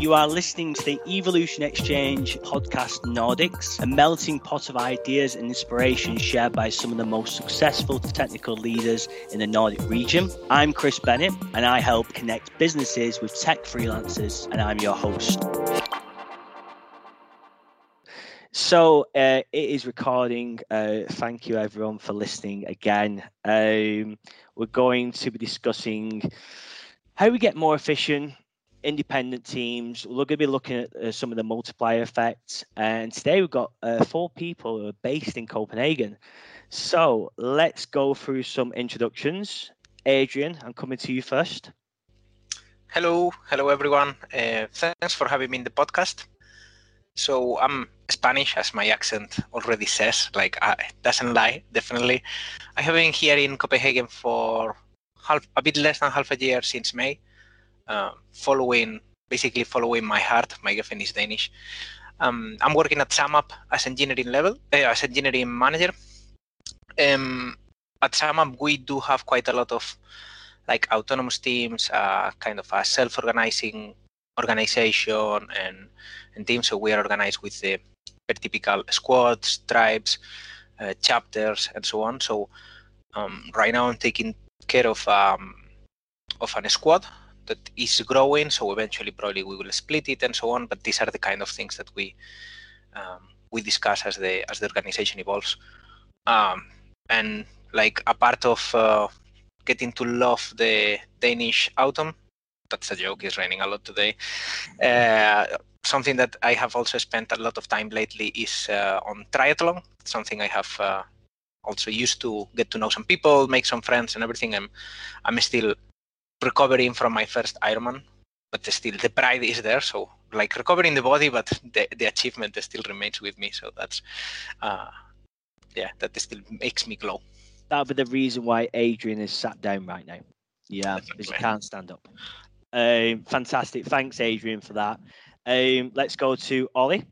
You are listening to the Evolution Exchange podcast Nordics, a melting pot of ideas and inspiration shared by some of the most successful technical leaders in the Nordic region. I'm Chris Bennett, and I help connect businesses with tech freelancers, and I'm your host. So uh, it is recording. Uh, thank you everyone for listening again. Um, we're going to be discussing how we get more efficient independent teams. We're going to be looking at uh, some of the multiplier effects. And today we've got uh, four people who are based in Copenhagen. So let's go through some introductions. Adrian, I'm coming to you first. Hello, hello everyone. Uh, thanks for having me in the podcast. So I'm Spanish, as my accent already says. Like, uh, doesn't lie, definitely. I have been here in Copenhagen for half, a bit less than half a year since May. Um, following basically following my heart. My girlfriend is Danish. Um, I'm working at SumUp as engineering level uh, as engineering manager. Um, at SumUp, we do have quite a lot of like autonomous teams, uh, kind of a self-organizing organization and, and teams. So we are organized with the typical squads, tribes, uh, chapters, and so on. So um, right now I'm taking care of um, of an squad that is growing. So eventually, probably we will split it and so on. But these are the kind of things that we um, we discuss as the as the organization evolves. Um, and like a part of uh, getting to love the Danish autumn. That's a joke. It's raining a lot today. Uh, something that I have also spent a lot of time lately is uh, on triathlon. Something I have uh, also used to get to know some people, make some friends, and everything. I'm I'm still recovering from my first Ironman, but still the pride is there. So like recovering the body, but the, the achievement still remains with me. So that's, uh, yeah, that still makes me glow. That'll be the reason why Adrian is sat down right now. Yeah, because he can't stand up. Um, fantastic. Thanks, Adrian, for that. Um, let's go to Ollie.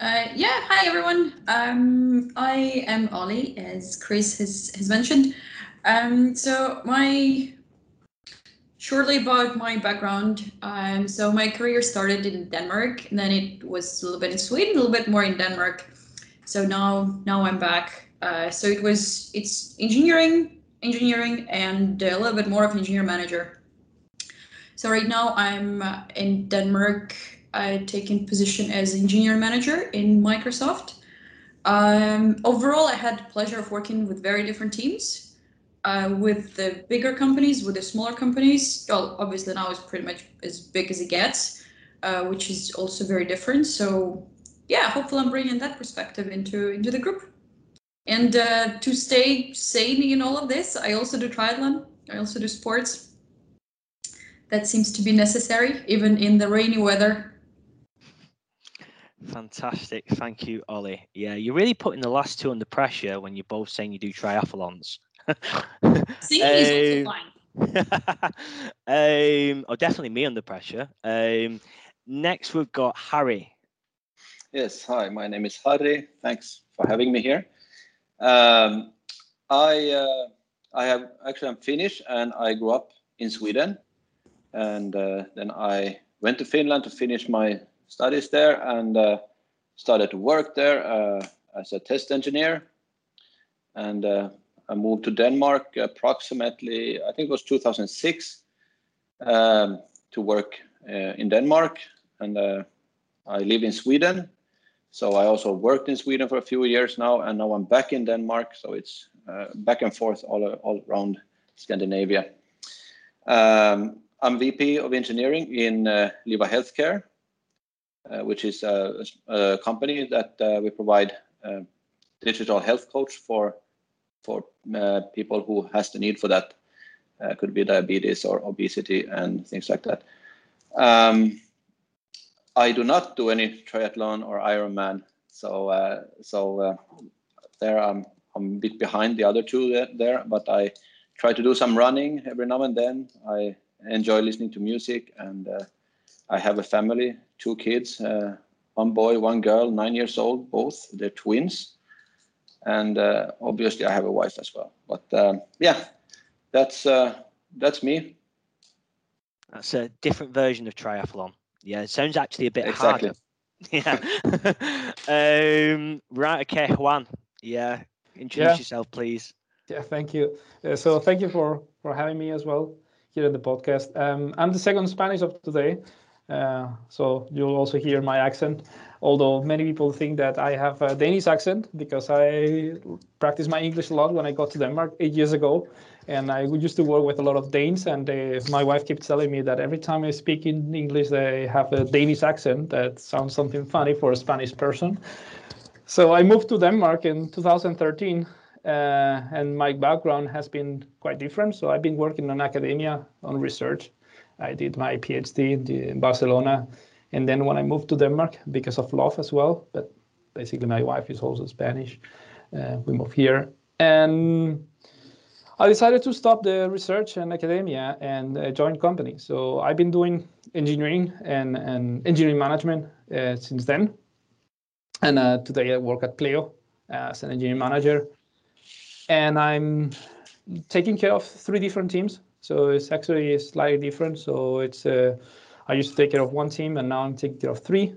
Uh, yeah, hi everyone. Um, I am Ollie, as Chris has, has mentioned. Um, so my shortly about my background. Um, so my career started in Denmark, and then it was a little bit in Sweden, a little bit more in Denmark. So now, now I'm back. Uh, so it was it's engineering, engineering, and a little bit more of engineer manager. So right now I'm uh, in Denmark. I taken position as engineer manager in Microsoft. Um, overall, I had the pleasure of working with very different teams uh, with the bigger companies, with the smaller companies, well, obviously now it's pretty much as big as it gets, uh, which is also very different. So yeah, hopefully I'm bringing that perspective into into the group. And uh, to stay sane in all of this, I also do triathlon. I also do sports. That seems to be necessary, even in the rainy weather. Fantastic. Thank you, Ollie. Yeah, you're really putting the last two under pressure when you're both saying you do triathlons. Singing um, also fine. um, oh, definitely me under pressure. Um, next, we've got Harry. Yes, hi, my name is Harry. Thanks for having me here. Um, I uh, I have actually I'm Finnish and I grew up in Sweden, and uh, then I went to Finland to finish my studies there and uh, started to work there uh, as a test engineer, and uh, I moved to Denmark approximately, I think it was 2006, um, to work uh, in Denmark. And uh, I live in Sweden. So I also worked in Sweden for a few years now, and now I'm back in Denmark. So it's uh, back and forth all, all around Scandinavia. Um, I'm VP of engineering in uh, Liva Healthcare, uh, which is a, a company that uh, we provide uh, digital health coach for for uh, people who has the need for that. Uh, could be diabetes or obesity and things like that. Um, I do not do any triathlon or Ironman, so uh, so uh, there I'm I'm a bit behind the other two there, but I try to do some running every now and then. I enjoy listening to music, and uh, I have a family, two kids, uh, one boy, one girl, nine years old, both. They're twins and uh, obviously I have a wife as well. But um, yeah, that's uh, that's me. That's a different version of triathlon. Yeah, it sounds actually a bit Exactly. harder. Yeah. um, right. Okay, Juan. Yeah. Introduce Yeah. yourself, please. Yeah, thank you. Uh, so thank you for for having me as well here in the podcast. Um, I'm the second Spanish of today, uh, so you'll also hear my accent. Although many people think that I have a Danish accent because I practiced my English a lot when I got to Denmark eight years ago, and I used to work with a lot of Danes. And they, my wife keeps telling me that every time I speak in English, they have a Danish accent that sounds something funny for a Spanish person. So I moved to Denmark in 2013 uh, and my background has been quite different. So I've been working in academia on research. I did my PhD in Barcelona, and then when I moved to Denmark because of love as well, but basically my wife is also Spanish. Uh, we moved here, and I decided to stop the research and academia and uh, join company. So I've been doing engineering and, and engineering management uh, since then. And uh, today I work at Pleo as an engineering manager and I'm taking care of three different teams. So it's actually slightly different. So it's uh, I used to take care of one team, and now I'm taking care of three.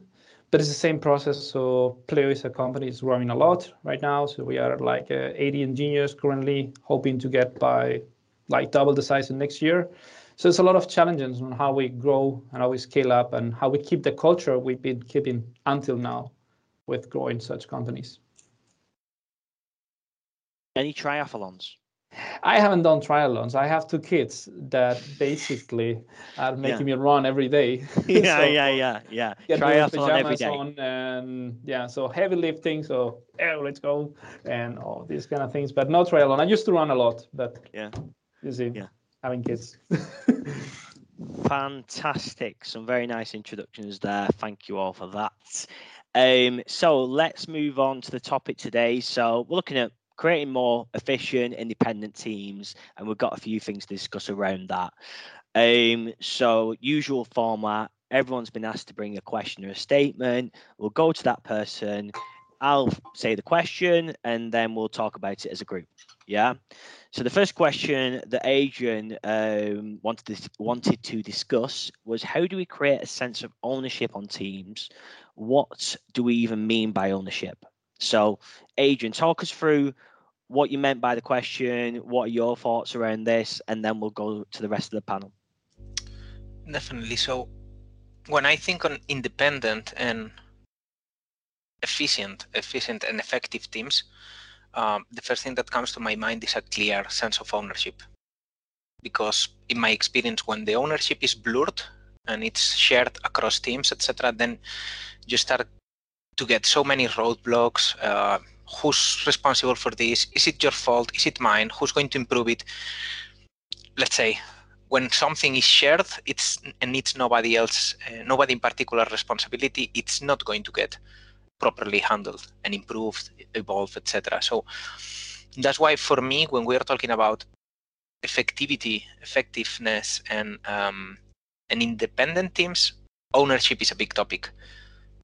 But it's the same process. So Pleo is a company is growing a lot right now. So we are like uh, 80 engineers currently, hoping to get by like double the size in next year. So it's a lot of challenges on how we grow and how we scale up and how we keep the culture we've been keeping until now with growing such companies. Any triathlons? I haven't done triathlons. I have two kids that basically are making me run every day. yeah, So, yeah, yeah, yeah. Get Triathlon every day. on and yeah, so heavy lifting. So yeah, let's go and all these kind of things. But no triathlon. I used to run a lot, but Yeah. you see, Yeah. having kids. Fantastic. Some very nice introductions there. Thank you all for that. Um, so let's move on to the topic today. So we're looking at creating more efficient, independent teams, and we've got a few things to discuss around that. Um, so usual format. Everyone's been asked to bring a question or a statement. We'll go to that person. I'll say the question, and then we'll talk about it as a group. Yeah. So the first question that Adrian um, wanted to, wanted to discuss was how do we create a sense of ownership on teams? What do we even mean by ownership? So, Adrian, talk us through what you meant by the question. What are your thoughts around this? And then we'll go to the rest of the panel. Definitely. So when I think on independent and efficient, efficient and effective teams, um, the first thing that comes to my mind is a clear sense of ownership. Because in my experience, when the ownership is blurred and it's shared across teams, etc., then you start to get so many roadblocks. Uh, who's responsible for this? Is it your fault? Is it mine? Who's going to improve it? Let's say when something is shared, it's and it's nobody else, uh, nobody in particular responsibility. It's not going to get properly handled and improved, evolved, etc. So that's why, for me, when we are talking about effectivity, effectiveness, and um, and independent teams, ownership is a big topic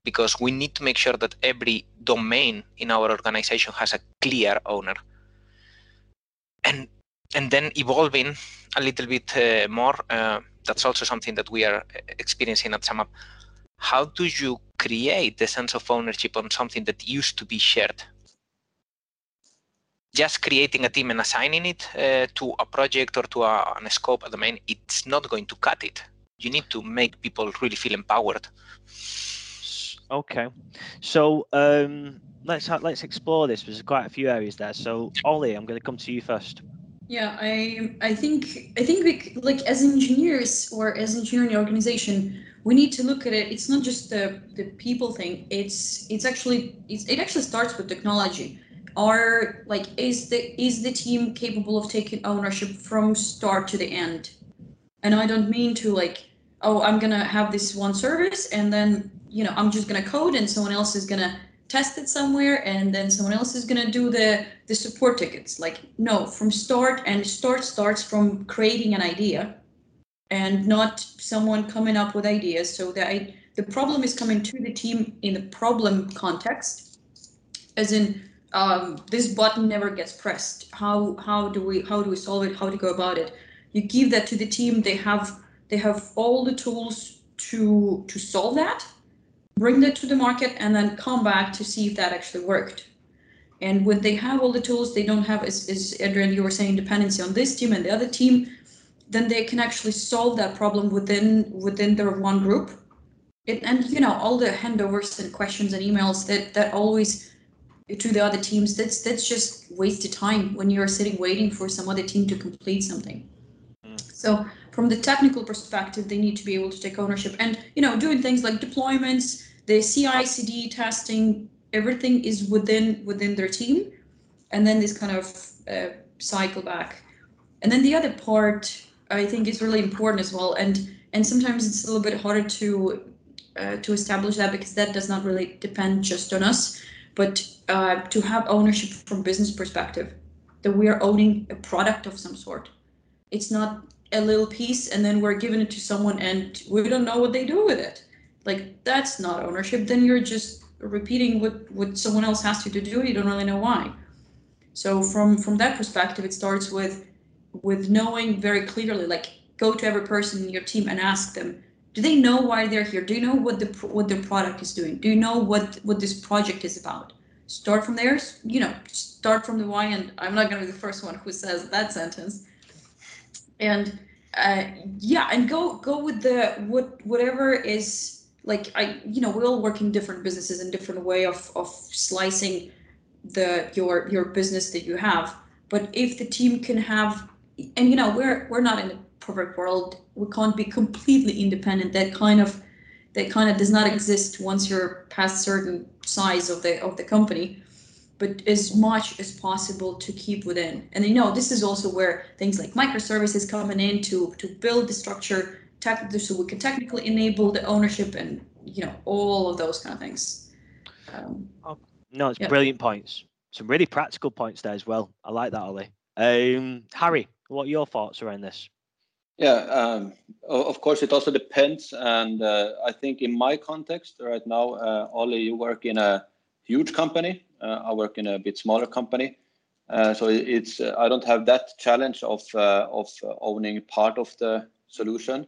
because we need to make sure that every domain in our organization has a clear owner. And and then evolving a little bit uh, more. Uh, that's also something that we are experiencing at SumUp. How do you create the sense of ownership on something that used to be shared? Just creating a team and assigning it uh, to a project or to a, a scope, a domain, it's not going to cut it. You need to make people really feel empowered. Okay, so um, let's ha- let's explore this. There's quite a few areas there. So Ollie, I'm going to come to you first. Yeah, I I think I think we, like as engineers or as engineering organization, we need to look at it. It's not just the the people thing. It's it's actually it's, it actually starts with technology. Are like is the is the team capable of taking ownership from start to the end? And I don't mean to like oh I'm gonna have this one service and then you know I'm just gonna code and someone else is gonna test it somewhere and then someone else is going to do the the support tickets. Like no from start and start starts from creating an idea and not someone coming up with ideas. So that I, the problem is coming to the team in the problem context as in um, this button never gets pressed. How how do we how do we solve it? How to go about it? You give that to the team. They have they have all the tools to to solve that, bring that to the market, and then come back to see if that actually worked. And when they have all the tools, they don't have, as, as Adrian, you were saying, dependency on this team and the other team, then they can actually solve that problem within within their one group. It, and you know all the handovers and questions and emails that that always to the other teams that's that's just wasted time when you're sitting waiting for some other team to complete something mm. so from the technical perspective they need to be able to take ownership. And you know doing things like deployments the ci cd testing everything is within within their team. And then this kind of uh, cycle back. And then the other part i think is really important as well. And and sometimes it's a little bit harder to uh, to establish that because that does not really depend just on us but uh, to have ownership from business perspective that we are owning a product of some sort. It's not a little piece and then we're giving it to someone and we don't know what they do with it. Like that's not ownership. Then you're just repeating what what someone else has to do you don't really know why. So from from that perspective it starts with with knowing very clearly like go to every person in your team and ask them do they know why they're here? Do you know what the what their product is doing? Do you know what what this project is about? Start from there. You know start from the why and i'm not going to be the first one who says that sentence and uh, yeah and go go with the what whatever is like i you know we all work in different businesses and different way of of slicing the your your business that you have. But if the team can have and you know we're we're not in a perfect world. We can't be completely independent. That kind of that kind of does not exist once you're past certain size of the of the company but as much as possible to keep within. And you know this is also where things like microservices coming in to to build the structure tech, so we can technically enable the ownership and you know all of those kind of things. Um, oh, no it's yeah. brilliant points. Some really practical points there as well. I like that ollie. Um, harry what are your thoughts around this? Yeah, um, of course, it also depends. And uh, I think in my context right now, uh, Ollie, you work in a huge company. Uh, I work in a bit smaller company. Uh, so it's uh, I don't have that challenge of of owning part of the solution.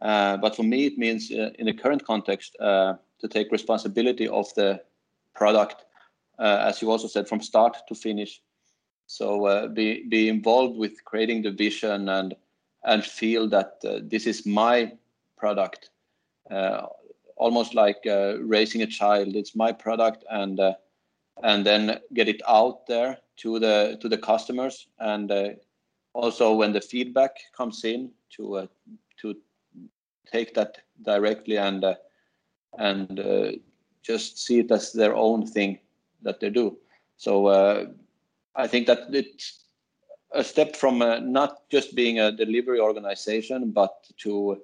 but for me, it means in the current context to take responsibility of the product, as you also said, from start to finish. So be be involved with creating the vision and and feel that uh, this is my product uh, almost like uh, raising a child. It's my product and uh, and then get it out there to the to the customers. And uh, also when the feedback comes in to uh, to take that directly and and just see it as their own thing that they do. So i think that it's a step from uh, not just being a delivery organization, but to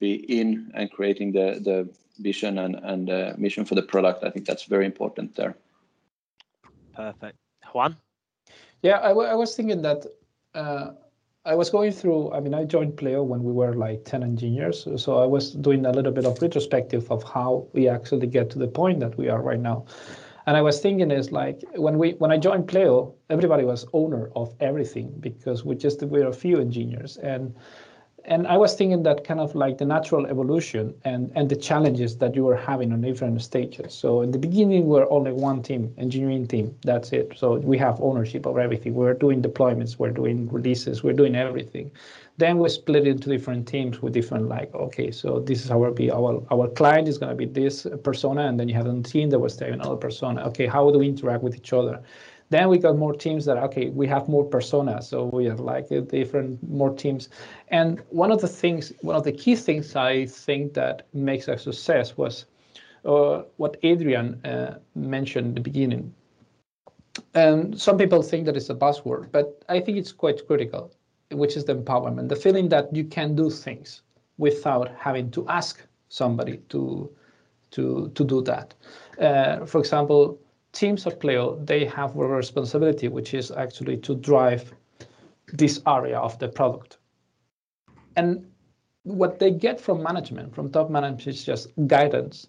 be in and creating the the vision and and uh, mission for the product. I think that's very important there. Perfect, Juan. Yeah, I, I was thinking that. Uh, I was going through, I mean, I joined Pleo when we were like 10 engineers. So I was doing a little bit of retrospective of how we actually get to the point that we are right now. And I was thinking is like when we when I joined Pleo, everybody was owner of everything because we just we were a few engineers and and I was thinking that kind of like the natural evolution and and the challenges that you were having on different stages. So in the beginning, we're only one team, engineering team. That's it. So we have ownership of everything. We're doing deployments, we're doing releases, we're doing everything. Then we split into different teams with different like, okay, so this is our be our our client is gonna be this persona, and then you have a team that was stay another persona. Okay, how do we interact with each other? Then we got more teams that okay, we have more personas, so we have like different more teams. And one of the things, one of the key things I think that makes a success was uh, what Adrian uh, mentioned at the beginning. And some people think that it's a buzzword, but I think it's quite critical, which is the empowerment, the feeling that you can do things without having to ask somebody to to to do that. Uh, for example, teams of Pleo, they have a responsibility, which is actually to drive this area of the product. And what they get from management, from top management, is just guidance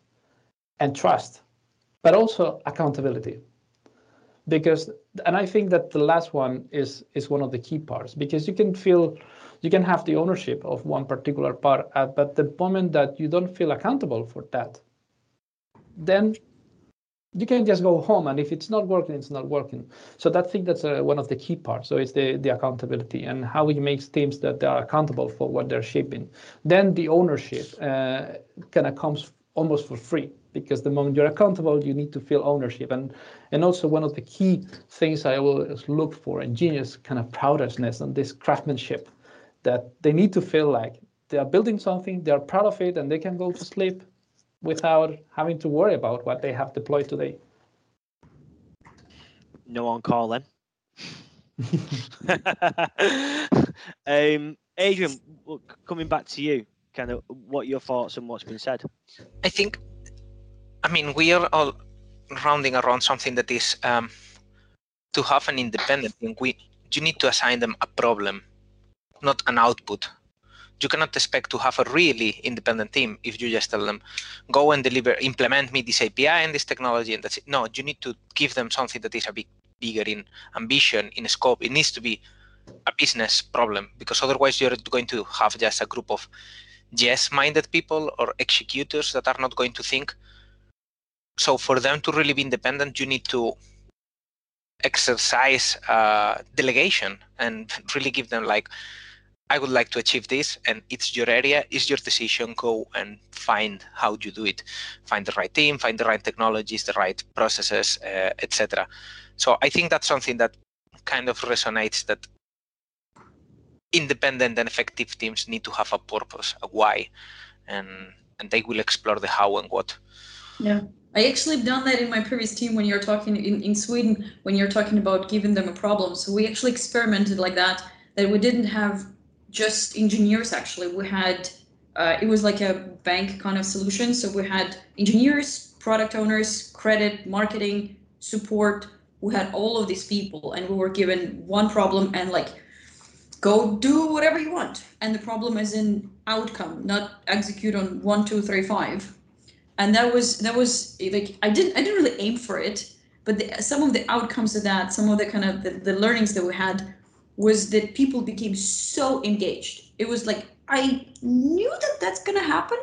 and trust, but also accountability. because and i think that the last one is is one of the key parts because you can feel you can have the ownership of one particular part uh, but the moment that you don't feel accountable for that then you can just go home and if it's not working it's not working. So that thing that's uh, one of the key parts. So it's the the accountability and how we make teams that they are accountable for what they're shaping. Then the ownership uh, kind of comes almost for free because the moment you're accountable you need to feel ownership. And and also one of the key things i always look for in genius kind of proudness and this craftsmanship that they need to feel like they are building something they are proud of it and they can go to sleep without having to worry about what they have deployed today. No on call then. um, Adrian, coming back to you, kind of what your thoughts on what's been said. I think, I mean, we are all rounding around something that is um, to have an independent thing. We you need to assign them a problem, not an output you cannot expect to have a really independent team if you just tell them, go and deliver, implement me this API and this technology, and that's it. No, you need to give them something that is a bit bigger in ambition, in scope. It needs to be a business problem because otherwise you're going to have just a group of yes-minded people or executors that are not going to think. So for them to really be independent, you need to exercise uh, delegation and really give them like I would like to achieve this, and it's your area, it's your decision. Go and find how you do it. Find the right team, find the right technologies, the right processes, uh, etc. So I think that's something that kind of resonates that independent and effective teams need to have a purpose, a why, and and they will explore the how and what. Yeah. I actually done that in my previous team when you're talking in, in Sweden, when you're talking about giving them a problem. So we actually experimented like that, that we didn't have just engineers actually. We had uh, it was like a bank kind of solution. So we had engineers, product owners, credit, marketing, support. We had all of these people, and we were given one problem and like go do whatever you want. And the problem is in outcome, not execute on one, two, three, five. And that was that was like I didn't I didn't really aim for it, but the, some of the outcomes of that, some of the kind of the, the learnings that we had was that people became so engaged. It was like I knew that that's gonna happen,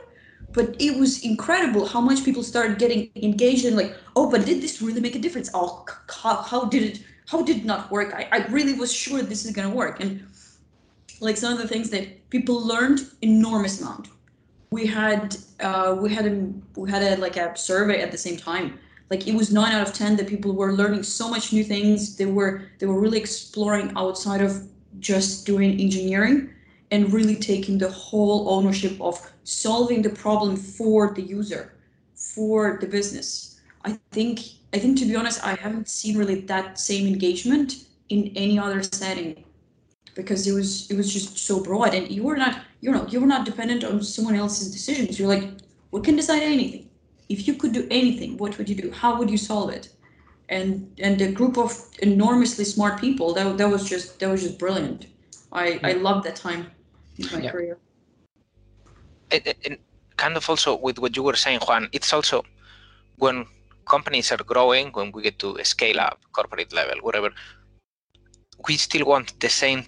but it was incredible how much people started getting engaged and like, oh, but did this really make a difference? Oh, how, how did it? How did it not work? I, I really was sure this is gonna work. And like some of the things that people learned enormous amount. We had uh, we had a we had a like a survey at the same time like it was nine out of ten that people were learning so much new things. They were they were really exploring outside of just doing engineering and really taking the whole ownership of solving the problem for the user for the business. I think i think to be honest i haven't seen really that same engagement in any other setting because it was it was just so broad. And you were not you know you were not dependent on someone else's decisions. You're like we can decide anything if you could do anything, what would you do? How would you solve it? And and a group of enormously smart people that that was just that was just brilliant. I I loved that time in my yeah. career. And, and kind of also with what you were saying, Juan, it's also when companies are growing, when we get to scale up, corporate level, whatever, we still want the same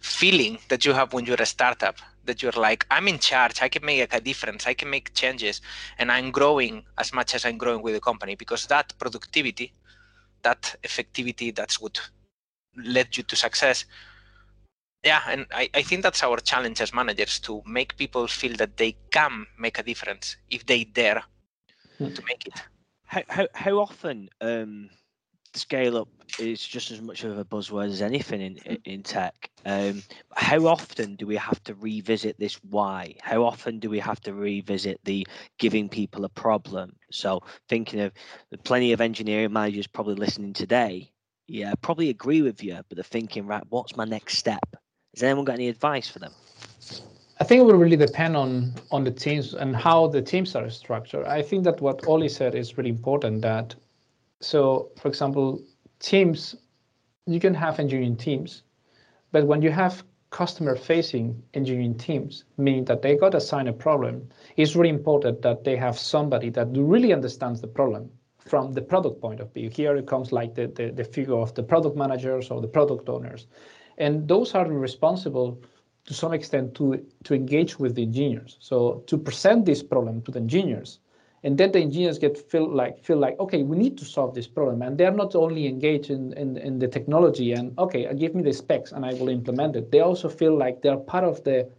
feeling that you have when you're a startup that you're like i'm in charge. I can make a difference. I can make changes and i'm growing as much as i'm growing with the company because that productivity that effectivity that's what led you to success. Yeah and I, I think that's our challenge as managers to make people feel that they can make a difference if they dare hmm. to make it. How, how, how often um scale up is just as much of a buzzword as anything in in tech. Um, how often do we have to revisit this why? How often do we have to revisit the giving people a problem? So thinking of plenty of engineering managers probably listening today, yeah, probably agree with you, but they're thinking, right, what's my next step? Has anyone got any advice for them? I think it will really depend on on the teams and how the teams are structured. I think that what Ollie said is really important. That so, for example, teams, you can have engineering teams, but when you have customer facing engineering teams, meaning that they got assigned a problem, it's really important that they have somebody that really understands the problem from the product point of view. Here it comes like the, the, the figure of the product managers or the product owners. And those are responsible to some extent to, to engage with the engineers. So to present this problem to the engineers, and then the engineers get feel like feel like okay, we need to solve this problem, and they're not only engaged in, in, in the technology and okay, give me the specs and I will implement it. They also feel like they're part of the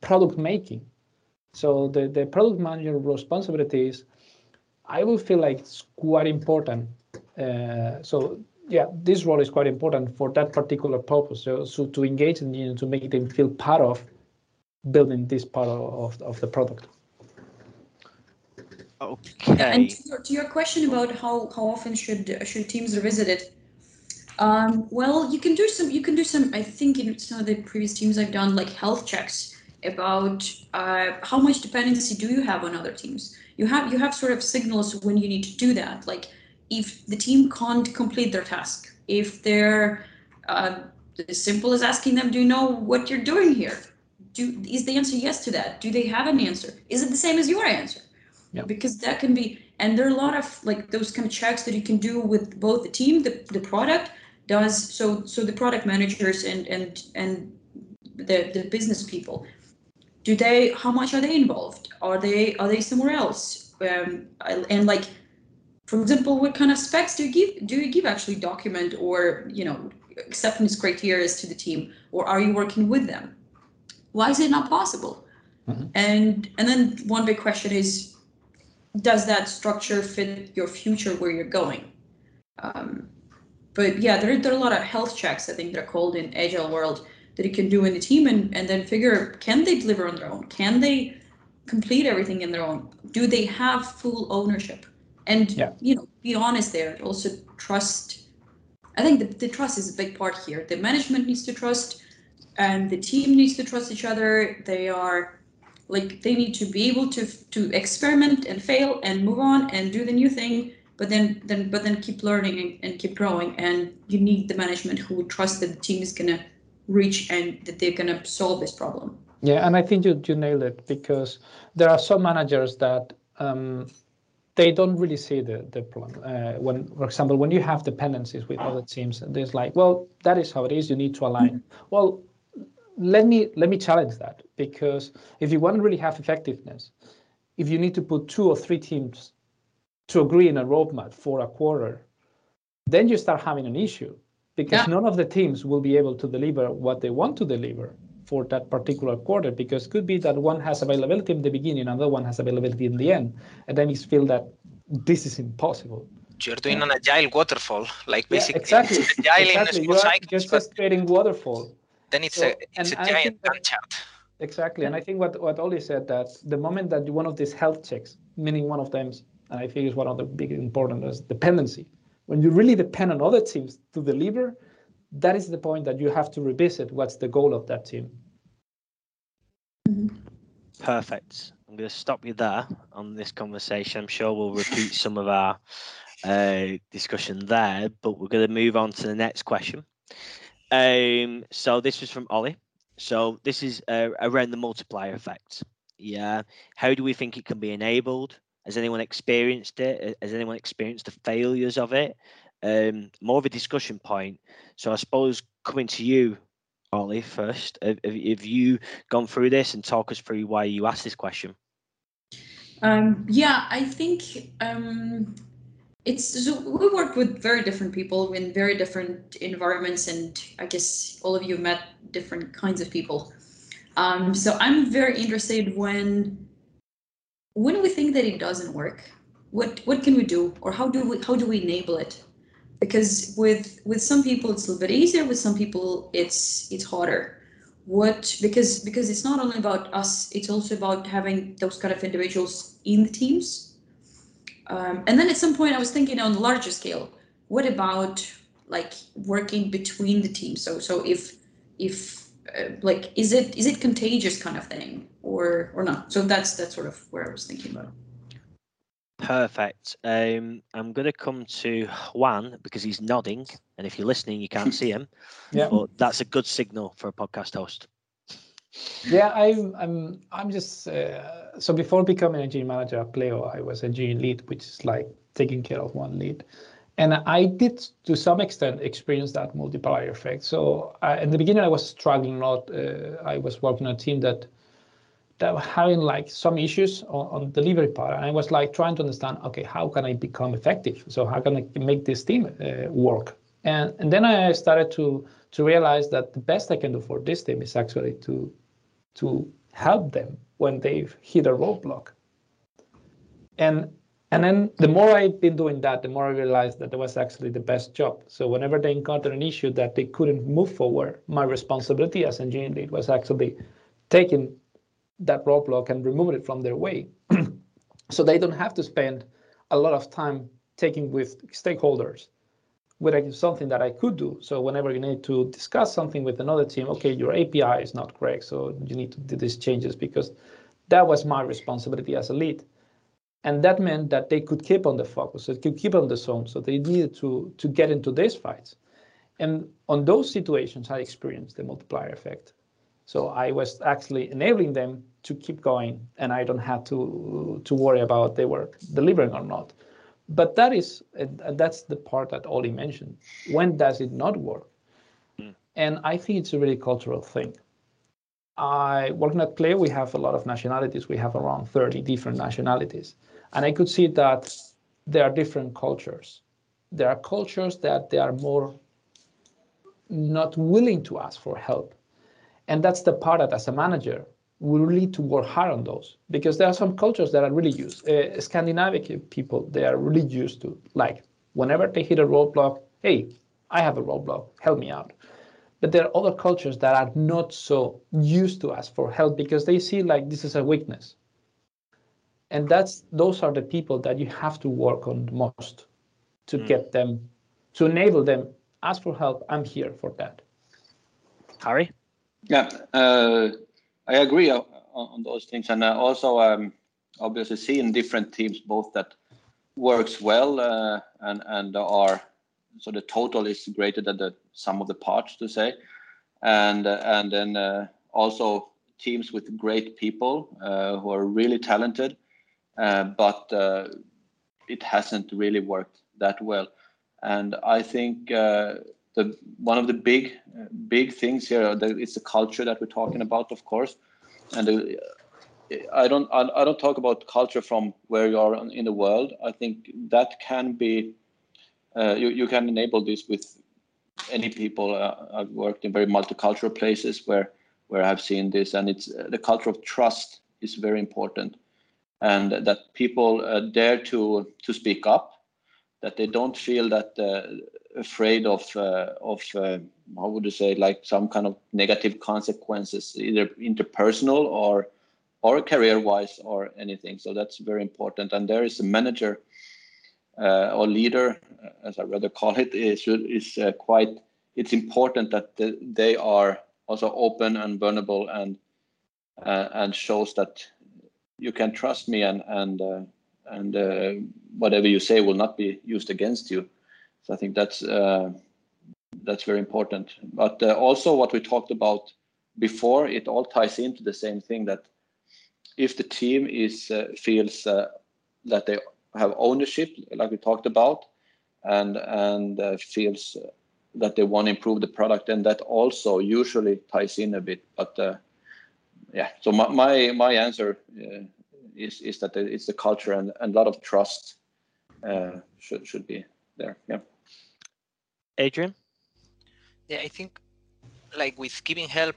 product making. So the, the product manager responsibilities, I will feel like it's quite important. Uh, so yeah, this role is quite important for that particular purpose. So, so to engage in to make them feel part of building this part of, of the product. Okay. And to your, to your question about how, how often should should teams revisit it, um, well, you can do some. You can do some. I think in some of the previous teams I've done, like health checks about uh, how much dependency do you have on other teams. You have you have sort of signals when you need to do that. Like if the team can't complete their task, if they're uh, as simple as asking them, "Do you know what you're doing here?" Do is the answer yes to that? Do they have an answer? Is it the same as your answer? Yeah. Because that can be, and there are a lot of like those kind of checks that you can do with both the team, the, the product does. So so the product managers and and and the the business people, do they? How much are they involved? Are they are they somewhere else? Um, and like, for example, what kind of specs do you give? Do you give actually document or you know acceptance criteria to the team, or are you working with them? Why is it not possible? Mhm. And and then one big question is does that structure fit your future where you're going? Um, but yeah, there, there are a lot of health checks, I think they're called in agile world that you can do in the team and, and then figure can they deliver on their own? Can they complete everything in their own? Do they have full ownership? And Yeah. you know, be honest there. Also trust. I think the, the trust is a big part here. The management needs to trust and the team needs to trust each other. They are like they need to be able to to experiment and fail and move on and do the new thing but then then but then keep learning and, and keep growing and you need the management who trust that the team is going to reach and that they're going to solve this problem Yeah, and I think you you nailed it because there are some managers that um, they don't really see the the problem. Uh, when, for example, when you have dependencies with other teams, there's like, well, that is how it is. You need to align. Well, let me let me challenge that because if you want to really have effectiveness, if you need to put two or three teams to agree in a roadmap for a quarter, then you start having an issue because Yeah. none of the teams will be able to deliver what they want to deliver for that particular quarter because it could be that one has availability in the beginning, another one has availability in the end, and then you feel that this is impossible. You're doing an agile waterfall, like Yeah, basically exactly. agile exactly. in you're, cycles, just creating waterfall. Then it's So- a it's and a I giant that- chart. Exactly. And I think what, what Ollie said that the moment that one of these health checks, meaning one of them, and I think is one of the big important is dependency. When you really depend on other teams to deliver, that is the point that you have to revisit what's the goal of that team. Perfect. I'm going to stop you there on this conversation. I'm sure we'll repeat some of our uh, discussion there, but we're going to move on to the next question. Um, so this was from Ollie. So this is uh, around the multiplier effect. Yeah. How do we think it can be enabled? Has anyone experienced it? Has anyone experienced the failures of it? Um, more of a discussion point. So I suppose coming to you, Ollie, first, have have you gone through this and talk us through why you asked this question? Um, yeah, I think um, it's so we work with very different people in very different environments, and I guess all of you met different kinds of people. Um, so I'm very interested when when we think that it doesn't work, what what can we do, or how do we how do we enable it? Because with with some people it's a little bit easier, with some people it's it's harder what because because it's not only about us it's also about having those kind of individuals in the teams um, and then at some point i was thinking on a larger scale what about like working between the teams so so if if uh, like is it is it contagious kind of thing or or not so that's that's sort of where i was thinking about Perfect. Um, I'm going to come to Juan because he's nodding, and if you're listening, you can't see him. Yeah. But that's a good signal for a podcast host. Yeah, I'm I'm I'm just uh, so before becoming engineering manager at Pleo, I was engineering lead, which is like taking care of one lead. And I did, to some extent, experience that multiplier effect. So I, in the beginning, I was struggling a lot. Uh, I was working on a team that that were having like some issues on, on delivery part, and I was like trying to understand, okay, how can I become effective? So how can I make this team uh, work? And and then I started to to realize that the best I can do for this team is actually to to help them when they've hit a roadblock. And and then the more I've been doing that, the more I realized that that was actually the best job. So whenever they encountered an issue that they couldn't move forward, my responsibility as engineering lead was actually taking that roadblock and removing it from their way. so they don't have to spend a lot of time taking with stakeholders with something that I could do. So whenever you need to discuss something with another team, okay, your API is not correct, so you need to do these changes because that was my responsibility as a lead and that meant that they could keep on the focus, they could keep on the zone. So they needed to to get into these fights, and on those situations, I experienced the multiplier effect. So I was actually enabling them to keep going, and I don't have to to worry about they were delivering or not. But that is that's the part that Ollie mentioned. When does it not work? Mm. And I think it's a really cultural thing. I working at Pleo, we have a lot of nationalities. We have around 30 different nationalities. And I could see that there are different cultures. There are cultures that they are more not willing to ask for help. And that's the part that as a manager, we really need to work hard on those because there are some cultures that are really used. Uh, Scandinavian people, they are really used to like whenever they hit a roadblock, hey, I have a roadblock, help me out. But there are other cultures that are not so used to ask for help because they see like this is a weakness and that's those are the people that you have to work on most to mm. get them to enable them ask for help i'm here for that harry yeah uh, i agree on, on, those things and uh, also um, obviously seeing different teams both that works well uh, and and are so the total is greater than the sum of the parts to say and uh, and then uh, also teams with great people uh, who are really talented uh, but it hasn't really worked that well. And I think the one of the big big things here is the culture that we're talking about, of course. And I don't I don't talk about culture from where you are in the world. I think that can be uh, you you can enable this with any people. Uh, I've worked in very multicultural places where where I've seen this, and it's uh, the culture of trust is very important and that people uh, dare to to speak up, that they don't feel that uh, afraid of uh, of uh, how would you say like some kind of negative consequences, either interpersonal or or career wise or anything. So that's very important. And there is a manager uh, or leader, as I rather call it, is is uh, quite. It's important that they are also open and vulnerable and and shows that you can trust me and and uh, and uh, whatever you say will not be used against you. So I think that's uh, that's very important. But uh, also what we talked about before, it all ties into the same thing that if the team is uh, feels that they have ownership, like we talked about, and and feels that they want to improve the product, and that also usually ties in a bit. But yeah so my my, my answer is is that it's the culture and, and a lot of trust uh, should should be there yeah adrian? Yeah i think like with giving help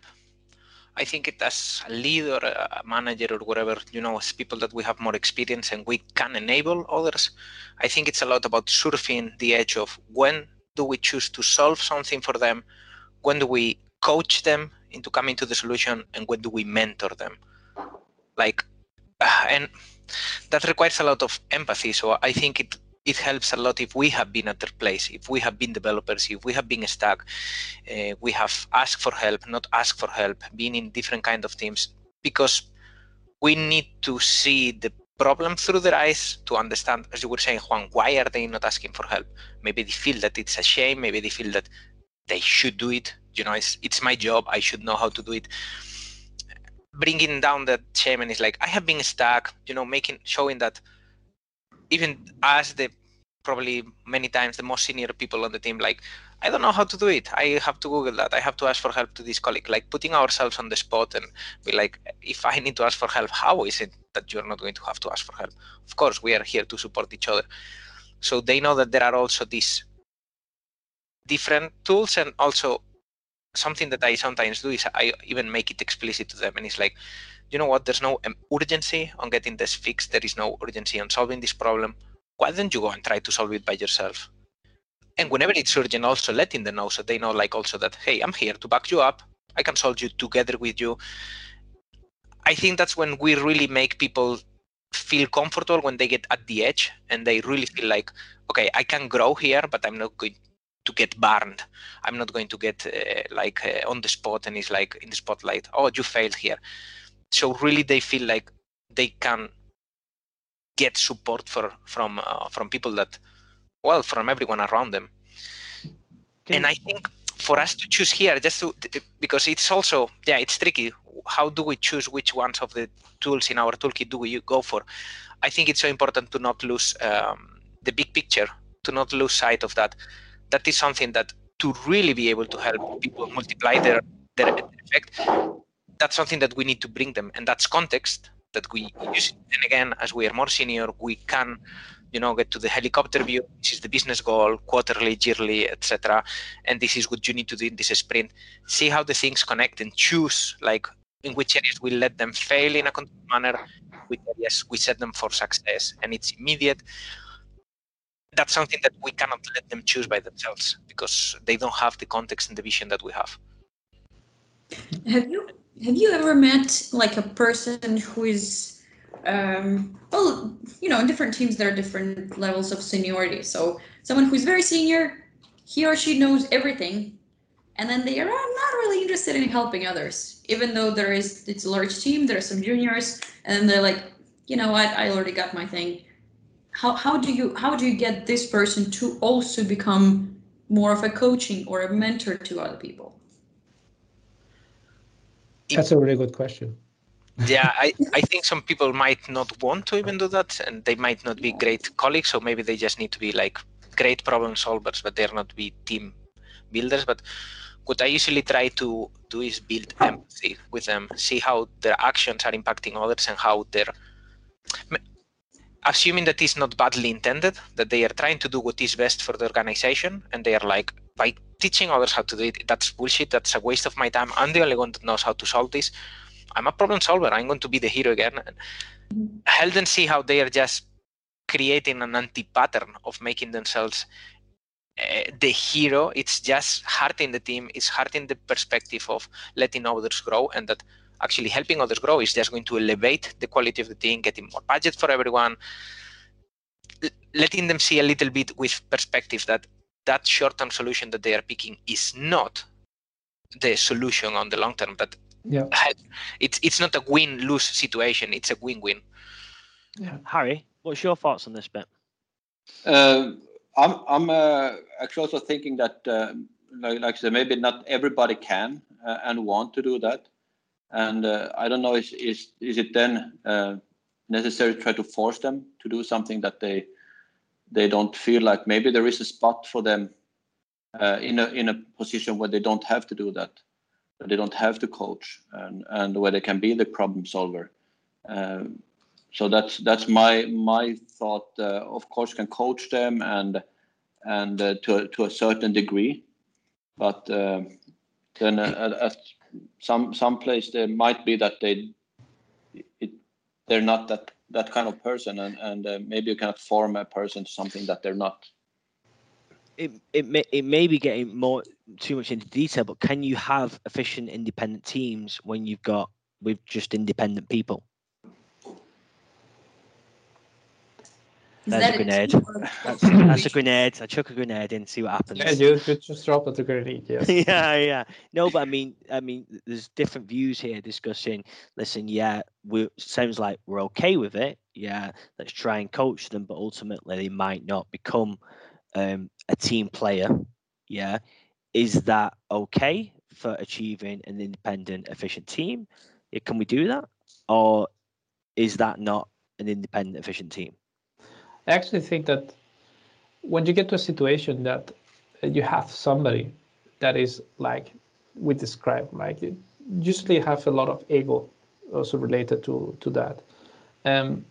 I think it as a leader, a manager, or whatever, you know, as people that we have more experience and we can enable others, I think it's a lot about surfing the edge of when do we choose to solve something for them, when do we coach them into coming to the solution and when do we mentor them. Like and that requires a lot of empathy so i think it it helps a lot if we have been at their place if we have been developers if we have been stuck. Uh, we have asked for help not asked for help being in different kind of teams because we need to see the problem through their eyes to understand as you were saying juan why are they not asking for help? Maybe they feel that it's a shame maybe they feel that they should do it. You know it's it's my job i should know how to do it. Bringing down that shame and it's like i have been stuck you know making showing that even as the probably many times the most senior people on the team like i don't know how to do it. I have to google that. I have to ask for help to this colleague. Like putting ourselves on the spot and be like if i need to ask for help how is it that you're not going to have to ask for help? Of course we are here to support each other. So they know that there are also these different tools and also something that i sometimes do is i even make it explicit to them and it's like you know what there's no urgency on getting this fixed. There is no urgency on solving this problem. Why don't you go and try to solve it by yourself? And whenever it's urgent also letting them know so they know like also that hey i'm here to back you up. I can solve you together with you. I think that's when we really make people feel comfortable when they get at the edge and they really feel like okay i can grow here but i'm not going to get burned. I'm not going to get uh, like uh, on the spot and it's like in the spotlight. Oh you failed here so really they feel like they can get support for from uh, from people that well from everyone around them. Okay. and i think for us to choose here just to because it's also yeah it's tricky. How do we choose which ones of the tools in our toolkit do we go for? I think it's so important to not lose um, the big picture to not lose sight of that. That is something that to really be able to help people multiply their their effect that's something that we need to bring them and that's context that we use. And again as we are more senior we can you know get to the helicopter view which is the business goal quarterly yearly etc and this is what you need to do in this sprint. See how the things connect and choose like in which areas we let them fail in a controlled manner which areas we set them for success and it's immediate. That's something that we cannot let them choose by themselves because they don't have the context and the vision that we have. Have you have you ever met like a person who is um, well you know in different teams there are different levels of seniority. So someone who's very senior he or she knows everything and then they are not really interested in helping others. Even though there is it's a large team there are some juniors and they're like you know what? I already got my thing. How, how do you how do you get this person to also become more of a coaching or a mentor to other people that's a really good question. Yeah I, I think some people might not want to even do that and they might not be great colleagues so maybe they just need to be like great problem solvers but they're not be team builders. But what i usually try to do is build empathy with them see how their actions are impacting others and how they're assuming that it's not badly intended that they are trying to do what is best for the organization and they are like by teaching others how to do it that's bullshit that's a waste of my time i'm the only one that knows how to solve this. I'm a problem solver i'm going to be the hero again. Help them see how they are just creating an anti-pattern of making themselves uh, the hero. It's just hurting the team it's hurting the perspective of letting others grow and that actually helping others grow is just going to elevate the quality of the team getting more budget for everyone letting them see a little bit with perspective that that short-term solution that they are picking is not the solution on the long term but yeah. it's it's not a win-lose situation it's a win-win. Yeah. harry what's your thoughts on this bit? Uh, i'm i'm uh, actually also thinking that uh, like, like I said, maybe not everybody can uh, and want to do that. And uh, i don't know is is is it then uh, necessary to try to force them to do something that they they don't feel like maybe there is a spot for them uh, in a in a position where they don't have to do that, where they don't have to coach, and and where they can be the problem solver. Um, so that's that's my my thought. Uh, of course, can coach them and and uh, to to a certain degree, but uh, then uh, at some some place there might be that they it, they're not that that kind of person and and uh, maybe you cannot form a person to something that they're not. It, it may it may be getting more too much into detail but can you have efficient independent teams when you've got with just independent people There's a grenade. That's, that's, a grenade. I chuck a grenade in, see what happens. Yeah, you, you just drop it a grenade. Yes. yeah, yeah. No, but I mean, I mean, there's different views here discussing. Listen, yeah, we sounds like we're okay with it. Yeah, let's try and coach them, but ultimately they might not become um, a team player. Yeah, is that okay for achieving an independent, efficient team? Yeah, can we do that, or is that not an independent, efficient team? I actually think that when you get to a situation that you have somebody that is like we describe, like usually have a lot of ego also related to to that. Um,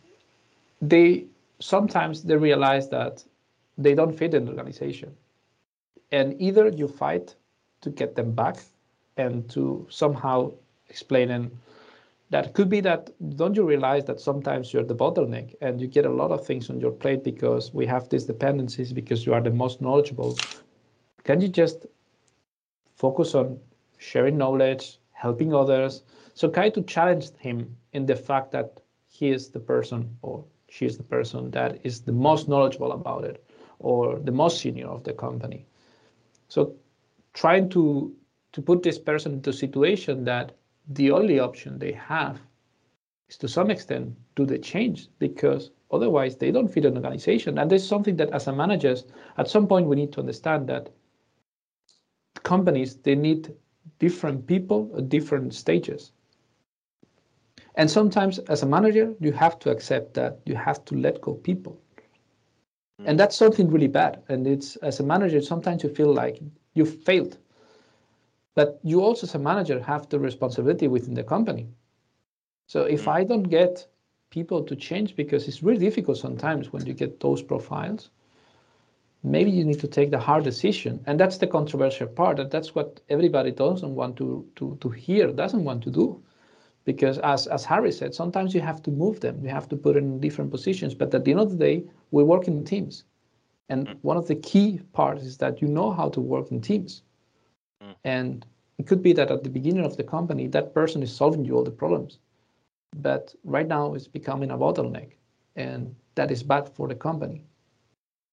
they sometimes they realize that they don't fit in the organization, and either you fight to get them back and to somehow explain and that could be that don't you realize that sometimes you're the bottleneck and you get a lot of things on your plate because we have these dependencies because you are the most knowledgeable? Can you just focus on sharing knowledge helping others? So try to challenge him in the fact that he is the person or she is the person that is the most knowledgeable about it or the most senior of the company. So trying to to put this person into a situation that the only option they have is to some extent do the change because otherwise they don't fit an organization. And there's something that as a managers, at some point we need to understand that companies they need different people at different stages. And sometimes as a manager, you have to accept that you have to let go people. And mm. that's something really bad. And it's as a manager, sometimes you feel like you failed but you also as a manager have the responsibility within the company. So if mm. i don't get people to change because it's really difficult sometimes when you get those profiles maybe you need to take the hard decision. And that's the controversial part that that's what everybody doesn't want to to, to hear doesn't want to do. Because as, as harry said sometimes you have to move them. You have to put in different positions. But at the end of the day we work in teams. And mm. one of the key parts is that you know how to work in teams Mm. And it could be that at the beginning of the company, that person is solving you all the problems. But right now it's becoming a bottleneck. And that is bad for the company.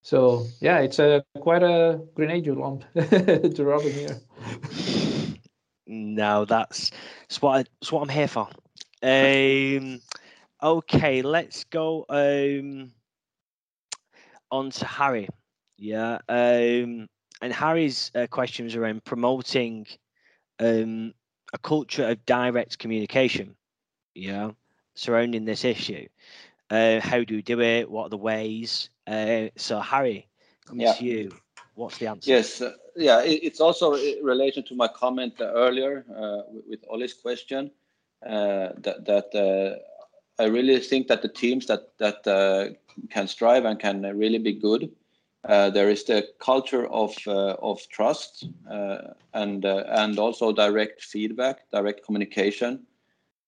So yeah, it's a quite a grenade you lump to rub in here. No, that's, that's what I, that's what I'm here for. Um, okay, let's go um, on to Harry. Yeah. Um, and Harry's uh, question was around promoting um, a culture of direct communication, yeah, surrounding this issue. Uh, how do you do it? What are the ways? Uh, so, Harry, coming yeah. to you, what's the answer? Yes, uh, yeah, it, it's also in relation to my comment earlier uh, with, with Ollie's question uh, that that I really think that the teams that that can strive and can really be good there is the culture of uh, of trust uh, and uh, and also direct feedback, direct communication,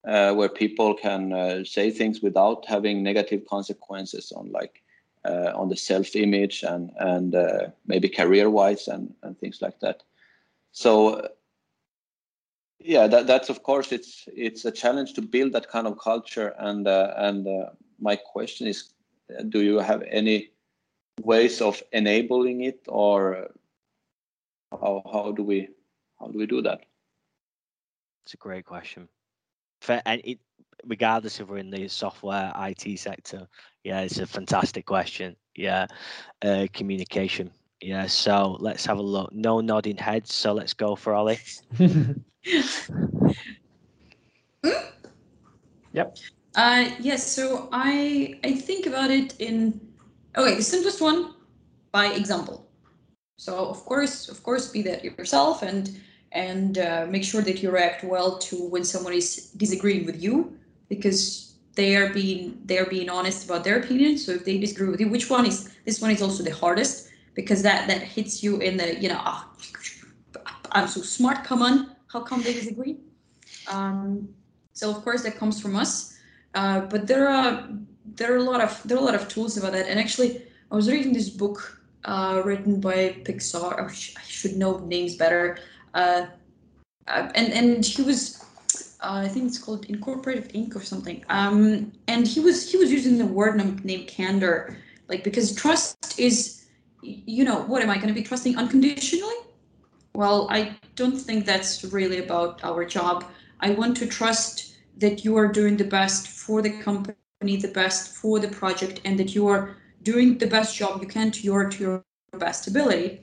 uh, where people can uh, say things without having negative consequences on like on the self image and and maybe career wise and and things like that. So yeah, that, that's of course it's it's a challenge to build that kind of culture and and my question is, do you have any ways of enabling it or how, how do we how do we do that? It's a great question. For, and it regardless if we're in the software IT sector yeah it's a fantastic question. Yeah uh, communication. Yeah so let's have a look. No nodding heads so let's go for ollie. Yep. Uh yes so i i think about it in Okay, the simplest one by example. So of course, of course, be that yourself and and uh, make sure that you react well to when someone is disagreeing with you because they are being they are being honest about their opinion. So if they disagree with you, which one is this one is also the hardest because that that hits you in the you know oh, I'm so smart. Come on, how come they disagree? Um, so of course that comes from us, uh, but there are there are a lot of there are a lot of tools about that. And actually, I was reading this book uh, written by Pixar. Oh, I should know names better. Uh, uh, and and he was, uh, I think it's called Incorporated Ink or something. Um, and he was he was using the word named candor, like because trust is, you know, what am I going to be trusting unconditionally? Well, I don't think that's really about our job. I want to trust that you are doing the best for the company the best for the project and that you are doing the best job you can to your to your best ability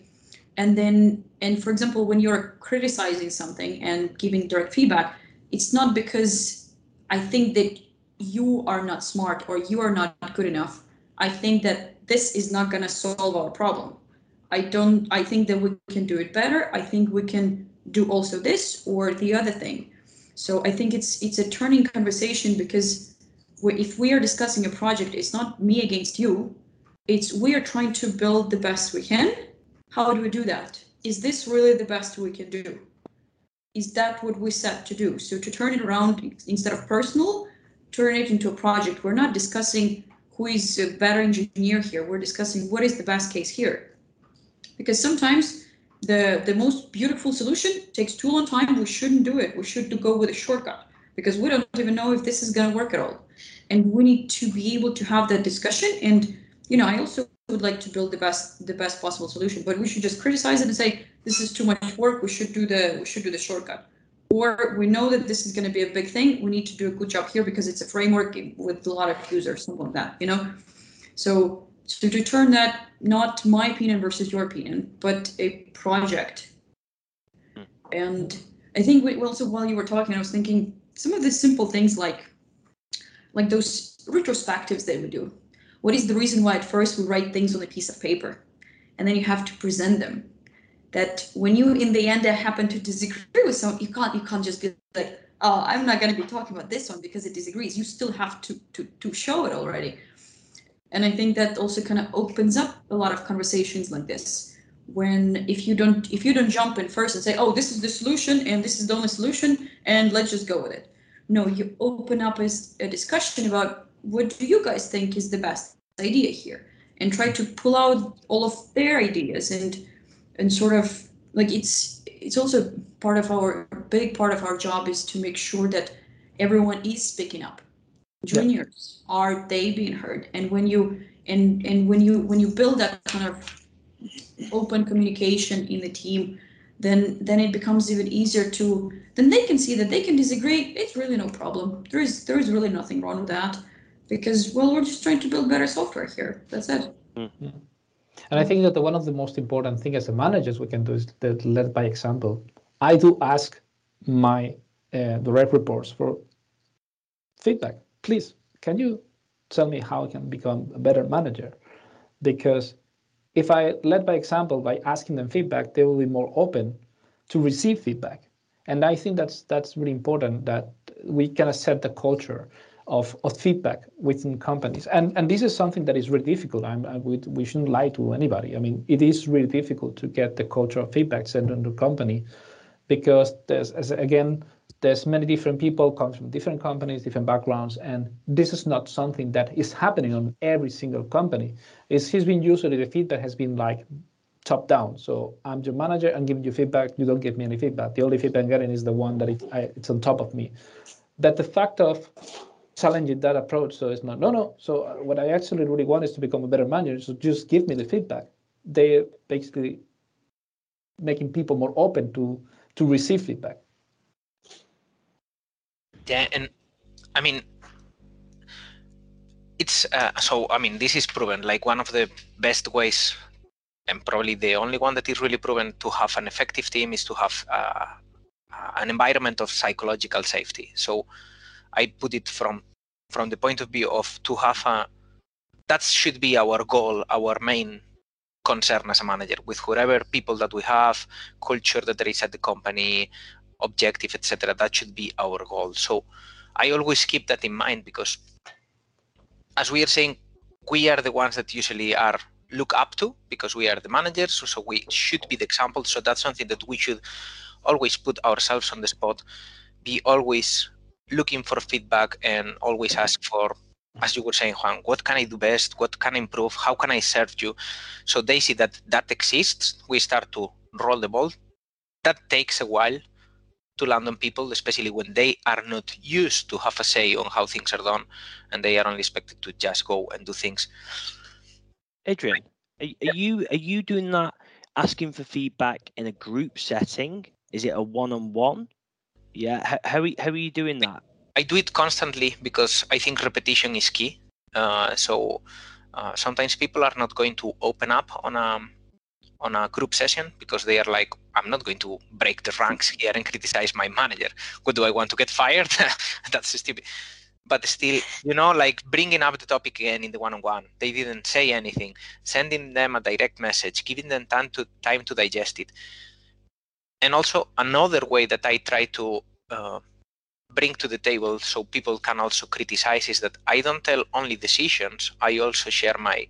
and then and for example when you're criticizing something and giving direct feedback it's not because i think that you are not smart or you are not good enough I think that this is not going to solve our problem. I don't. I think that we can do it better. I think we can do also this or the other thing. So I think it's it's a turning conversation because if we are discussing a project, it's not me against you. It's we are trying to build the best we can. How do we do that? Is this really the best we can do? Is that what we set to do? So to turn it around instead of personal, turn it into a project. We're not discussing who is a better engineer here. We're discussing what is the best case here. Because sometimes the the most beautiful solution takes too long time. We shouldn't do it. We should go with a shortcut because we don't even know if this is going to work at all. And we need to be able to have that discussion. And you know, I also would like to build the best the best possible solution, but we should just criticize it and say this is too much work. We should do the we should do the shortcut. Or we know that this is going to be a big thing. We need to do a good job here because it's a framework with a lot of users, something like that. You know, so so to turn that not my opinion versus your opinion, but a project. Hmm. And I think we also while you were talking, I was thinking some of the simple things like like those retrospectives that we do. What is the reason why at first we write things on a piece of paper and then you have to present them? That when you in the end happen to disagree with someone, you can't you can't just be like, oh, I'm not gonna be talking about this one because it disagrees. You still have to to to show it already and i think that also kind of opens up a lot of conversations like this when if you don't if you don't jump in first and say oh this is the solution and this is the only solution and let's just go with it no you open up a, a discussion about what do you guys think is the best idea here? And try to pull out all of their ideas and and sort of like it's it's also part of our big part of our job is to make sure that everyone is speaking up. Juniors yeah. are they being heard? And when you and and when you when you build that kind of open communication in the team then then it becomes even easier to then they can see that they can disagree. It's really no problem. There is there is really nothing wrong with that because well we're just trying to build better software here. That's it. Mm-hmm. and i think that the, one of the most important thing as a managers we can do is that lead by example i do ask my uh, direct reports for feedback. Please, can you tell me how I can become a better manager? Because if I led by example by asking them feedback, they will be more open to receive feedback. And I think that's that's really important that we can set the culture of, of feedback within companies. And and this is something that is really difficult. I'm, I, we, we shouldn't lie to anybody. I mean, it is really difficult to get the culture of feedback sent into the company because there's as again there's many different people come from different companies different backgrounds and this is not something that is happening on every single company. It's has been usually the feedback has been like top down. So i'm your manager i'm giving you feedback you don't give me any feedback. The only feedback i'm getting is the one that it, I, it's on top of me. That the fact of challenging that approach so it's not no no. So uh, what i actually really want is to become a better manager so just give me the feedback. They're basically making people more open to to receive feedback yeah, and I mean, it's uh, so. I mean, this is proven. Like one of the best ways, and probably the only one that is really proven to have an effective team is to have uh, an environment of psychological safety. So, I put it from from the point of view of to have a that should be our goal, our main concern as a manager with whoever people that we have, culture that there is at the company, objective, etc. That should be our goal. So I always keep that in mind because, as we are saying, we are the ones that usually are look up to because we are the managers. So we should be the example. So that's something that we should always put ourselves on the spot. Be always looking for feedback and always ask for as you were saying juan what can i do best what can i improve how can i serve you so they see that that exists we start to roll the ball that takes a while to London people, especially when they are not used to have a say on how things are done and they are only expected to just go and do things. Adrian, are, are you are you doing that asking for feedback in a group setting? Is it a one-on-one? Yeah, how, how, are, how are you doing that? I do it constantly because I think repetition is key. Uh, so uh, sometimes people are not going to open up on a on a group session because they are like, I'm not going to break the ranks here and criticize my manager. What do I want to get fired? That's stupid. but still, you know, like bringing up the topic again in the one-on-one. They didn't say anything. Sending them a direct message, giving them time to time to digest it. And also another way that I try to uh, bring to the table so people can also criticize is that I don't tell only decisions. I also share my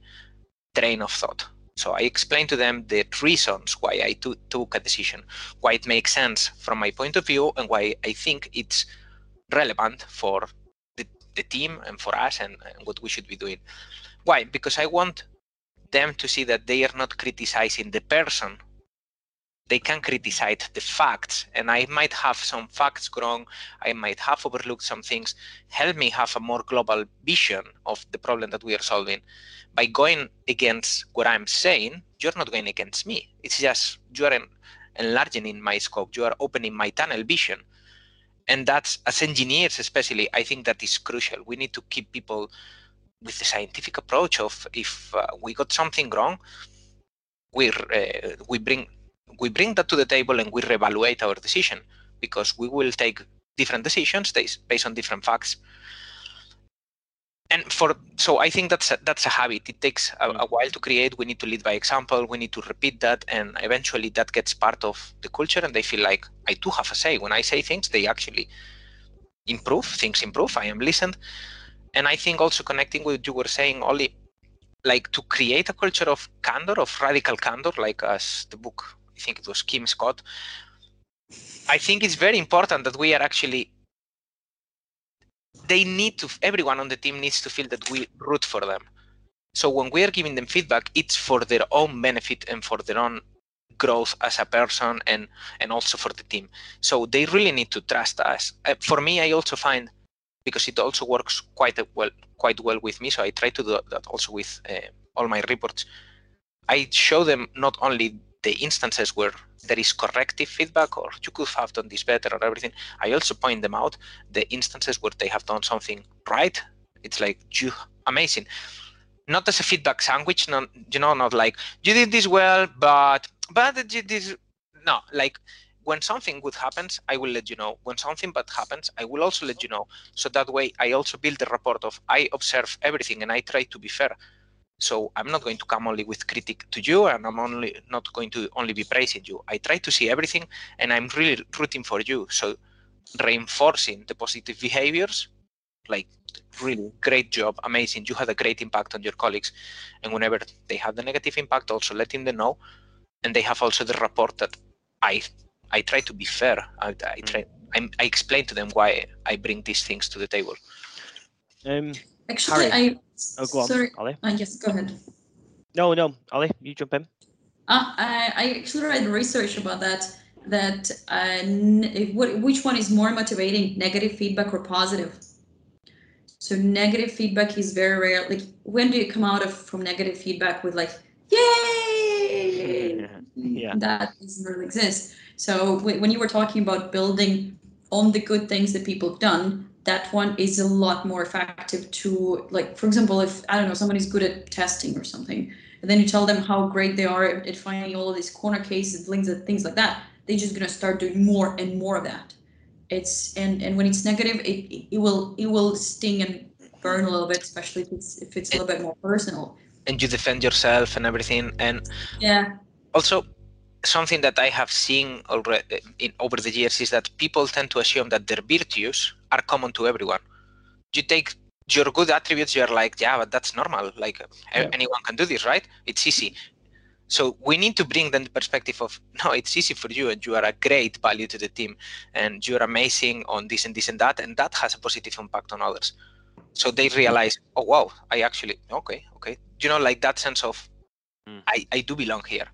train of thought. So I explain to them the reasons why I t- took a decision, why it makes sense from my point of view, and why I think it's relevant for the team and for us and, and what we should be doing. Why? Because I want them to see that they are not criticizing the person they can criticize the facts and i might have some facts wrong i might have overlooked some things help me have a more global vision of the problem that we are solving by going against what i'm saying you're not going against me. It's just you are enlarging in my scope you are opening my tunnel vision. And that's as engineers especially i think that is crucial. We need to keep people with the scientific approach of if uh, we got something wrong we uh, we bring we bring that to the table and we reevaluate our decision because we will take different decisions based on different facts and for so i think that's a, that's a habit. It takes a, mm. a, while to create. We need to lead by example. We need to repeat that. And eventually that gets part of the culture and they feel like i do have a say. When i say things they actually improve. Things improve. I am listened. And i think also connecting with what you were saying Ollie like to create a culture of candor of radical candor like as the book i think it was kim scott. I think it's very important that we are actually they need to everyone on the team needs to feel that we root for them. So when we are giving them feedback it's for their own benefit and for their own growth as a person and and also for the team. So they really need to trust us. Uh, for me i also find because it also works quite well quite well with me so i try to do that also with uh, all my reports. I show them not only the instances where there is corrective feedback or you could have done this better or everything i also point them out the instances where they have done something right. It's like you amazing. Not as a feedback sandwich not you know not like you did this well but but you this no like when something good happens i will let you know. When something bad happens i will also let you know. So that way i also build the report of i observe everything and i try to be fair so I'm not going to come only with critique to you, and I'm only not going to only be praising you. I try to see everything, and I'm really rooting for you. So reinforcing the positive behaviors, like really great job, amazing. You had a great impact on your colleagues, and whenever they have the negative impact, also letting them know, and they have also the report that I I try to be fair. I, I mm. try. I, I explain to them why I bring these things to the table. Um, Actually, Harry. I Oh, go on, Sorry. Ollie. Uh, yes, go ahead. No, no, Ollie, you jump in. Uh, I, I actually read research about that. That uh, which one is more motivating, negative feedback or positive? So negative feedback is very rare. Like when do you come out of from negative feedback with like, yay? Yeah. That doesn't really exist. So when you were talking about building on the good things that people have done, that one is a lot more effective to like for example if i don't know somebody's good at testing or something and then you tell them how great they are at, finding all of these corner cases links and things like that they're just going to start doing more and more of that. It's and and when it's negative it it will it will sting and burn a little bit especially if it's if it's a little bit more personal. And you defend yourself and everything and yeah. also something that I have seen already in, over the years is that people tend to assume that their virtues are common to everyone. You take your good attributes, you're like, yeah, but that's normal. Like yeah. anyone can do this, right? It's easy. So we need to bring them the perspective of no, it's easy for you, and you are a great value to the team, and you're amazing on this and this and that, and that has a positive impact on others. So they realize, oh wow, I actually okay, okay. You know, like that sense of mm. I I do belong here.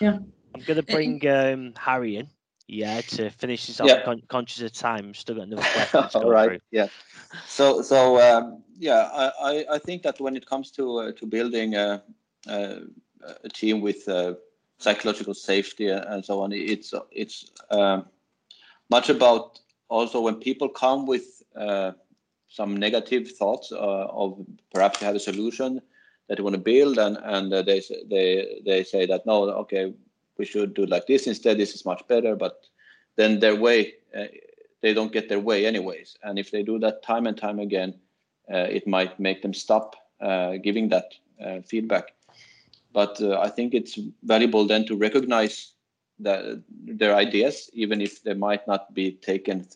Yeah. I'm going to bring um, Harry in, yeah, to finish this off. Yeah. Con- conscious of time, still got another question. All right, through. yeah. So, so um, yeah, I, I think that when it comes to uh, to building a, a, a team with uh, psychological safety and so on, it's it's um, much about also when people come with uh, some negative thoughts uh, of perhaps you have a solution that you want to build and and uh, they they they say that no okay we should do like this instead this is much better but then their way uh, they don't get their way anyways and if they do that time and time again uh, it might make them stop uh, giving that uh, feedback. But I think it's valuable then to recognize that their ideas, even if they might not be taken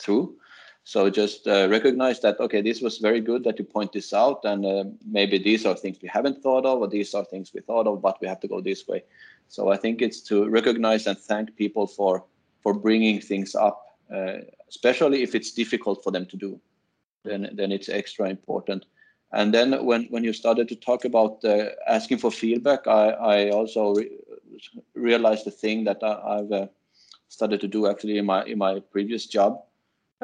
through. So just uh, recognize that, okay, this was very good that you point this out. And uh, maybe these are things we haven't thought of, or these are things we thought of, but we have to go this way. So I think it's to recognize and thank people for for bringing things up, uh, especially if it's difficult for them to do. Then then it's extra important. And then when when you started to talk about uh, asking for feedback, I I also re- realized the thing that I, have uh, started to do actually in my in my previous job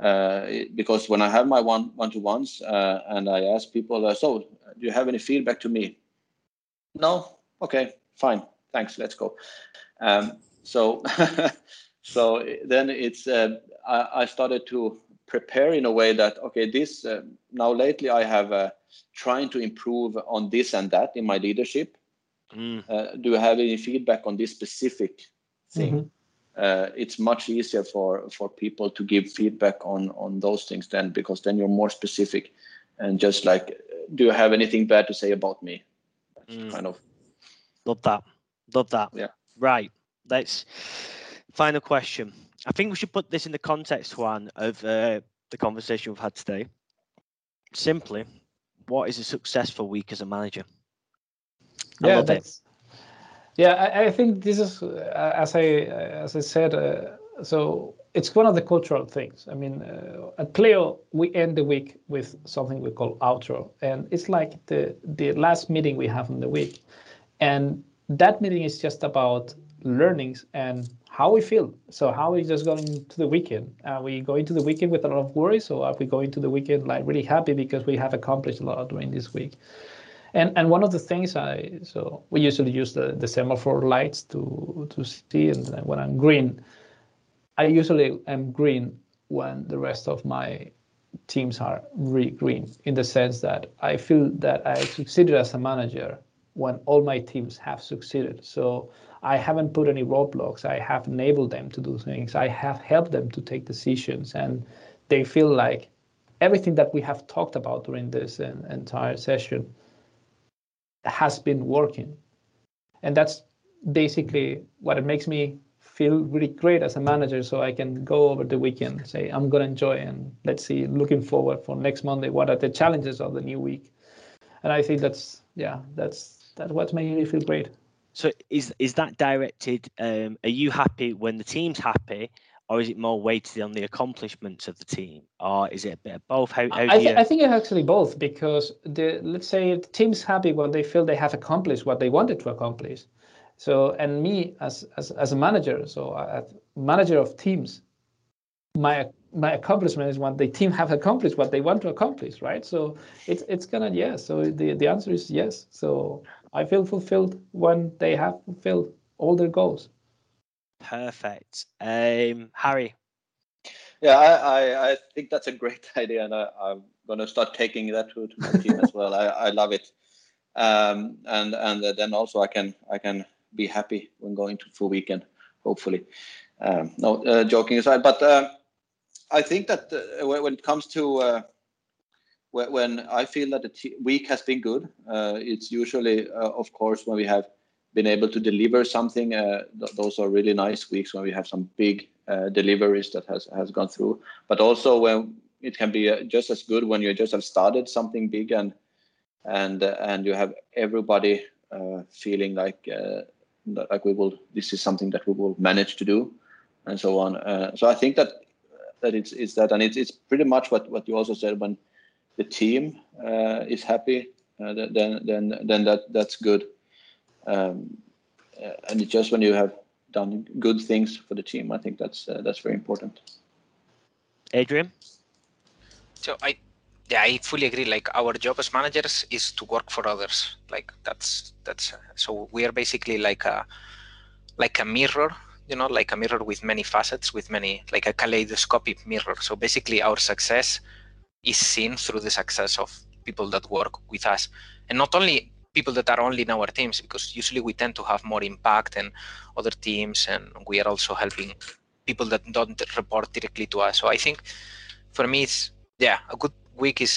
uh, because when I have my one one to ones uh, and I ask people, uh, so do you have any feedback to me? No. Okay. Fine. Thanks. Let's go. Um, so so then it's uh, I, I, started to prepare in a way that okay this uh, now lately I have uh, trying to improve on this and that in my leadership. Mm. do you have any feedback on this specific thing? Mm-hmm uh, it's much easier for for people to give feedback on on those things then because then you're more specific and just like do you have anything bad to say about me? Mm. kind of love that. Love that. Yeah. Right. Let's final question. I think we should put this in the context one of uh, the conversation we've had today. Simply what is a successful week as a manager? I yeah that's yeah, I, I think this is uh, as I as I said. Uh, so it's one of the cultural things. I mean, uh, at Pleo we end the week with something we call outro, and it's like the the last meeting we have in the week, and that meeting is just about learnings and how we feel. So how are we just going to the weekend? Are we going to the weekend with a lot of worries, or are we going to the weekend like really happy because we have accomplished a lot during this week? And and one of the things I so we usually use the, the semaphore lights to to see and when I'm green, I usually am green when the rest of my teams are really green in the sense that I feel that I succeeded as a manager when all my teams have succeeded. So I haven't put any roadblocks. I have enabled them to do things. I have helped them to take decisions, and they feel like everything that we have talked about during this entire session has been working. And that's basically what it makes me feel really great as a manager so I can go over the weekend, say, I'm going to enjoy and let's see, looking forward for next Monday, what are the challenges of the new week? And I think that's, yeah, that's, that's what makes me feel great. So is is that directed? Um, are you happy when the team's happy, or is it more weighted on the accomplishments of the team, or is it a bit of both? How, how I, th- I, think it's actually both because the let's say the team's happy when they feel they have accomplished what they wanted to accomplish. So and me as as, as a manager, so as manager of teams, my my accomplishment is when the team have accomplished what they want to accomplish, right? So it's it's gonna yes. So the the answer is yes. So I feel fulfilled when they have fulfilled all their goals. Perfect. Um, Harry. Yeah, I, I, I, think that's a great idea, and I, am going to start taking that to, to my team as well. I, I love it, um, and and then also I can I can be happy when going to full weekend, hopefully. Um, no, uh, joking aside, but uh, I think that uh, when, it comes to uh, when, I feel that the week has been good, uh, it's usually, uh, of course, when we have been able to deliver something. Uh, th- those are really nice weeks when we have some big uh, deliveries that has has gone through. But also when it can be uh, just as good when you just have started something big and and uh, and you have everybody uh, feeling like uh, like we will. This is something that we will manage to do, and so on. so I think that that it's it's that, and it's it's pretty much what what you also said when the team is happy. then then then that that's good um, uh, and it's just when you have done good things for the team, I think that's uh, that's very important. Adrian. So I, yeah, I fully agree. Like our job as managers is to work for others. Like that's that's so we are basically like a like a mirror you know like a mirror with many facets with many like a kaleidoscopic mirror so basically our success is seen through the success of people that work with us and not only people that are only in our teams because usually we tend to have more impact than other teams and we are also helping people that don't report directly to us. So i think for me it's yeah a good week is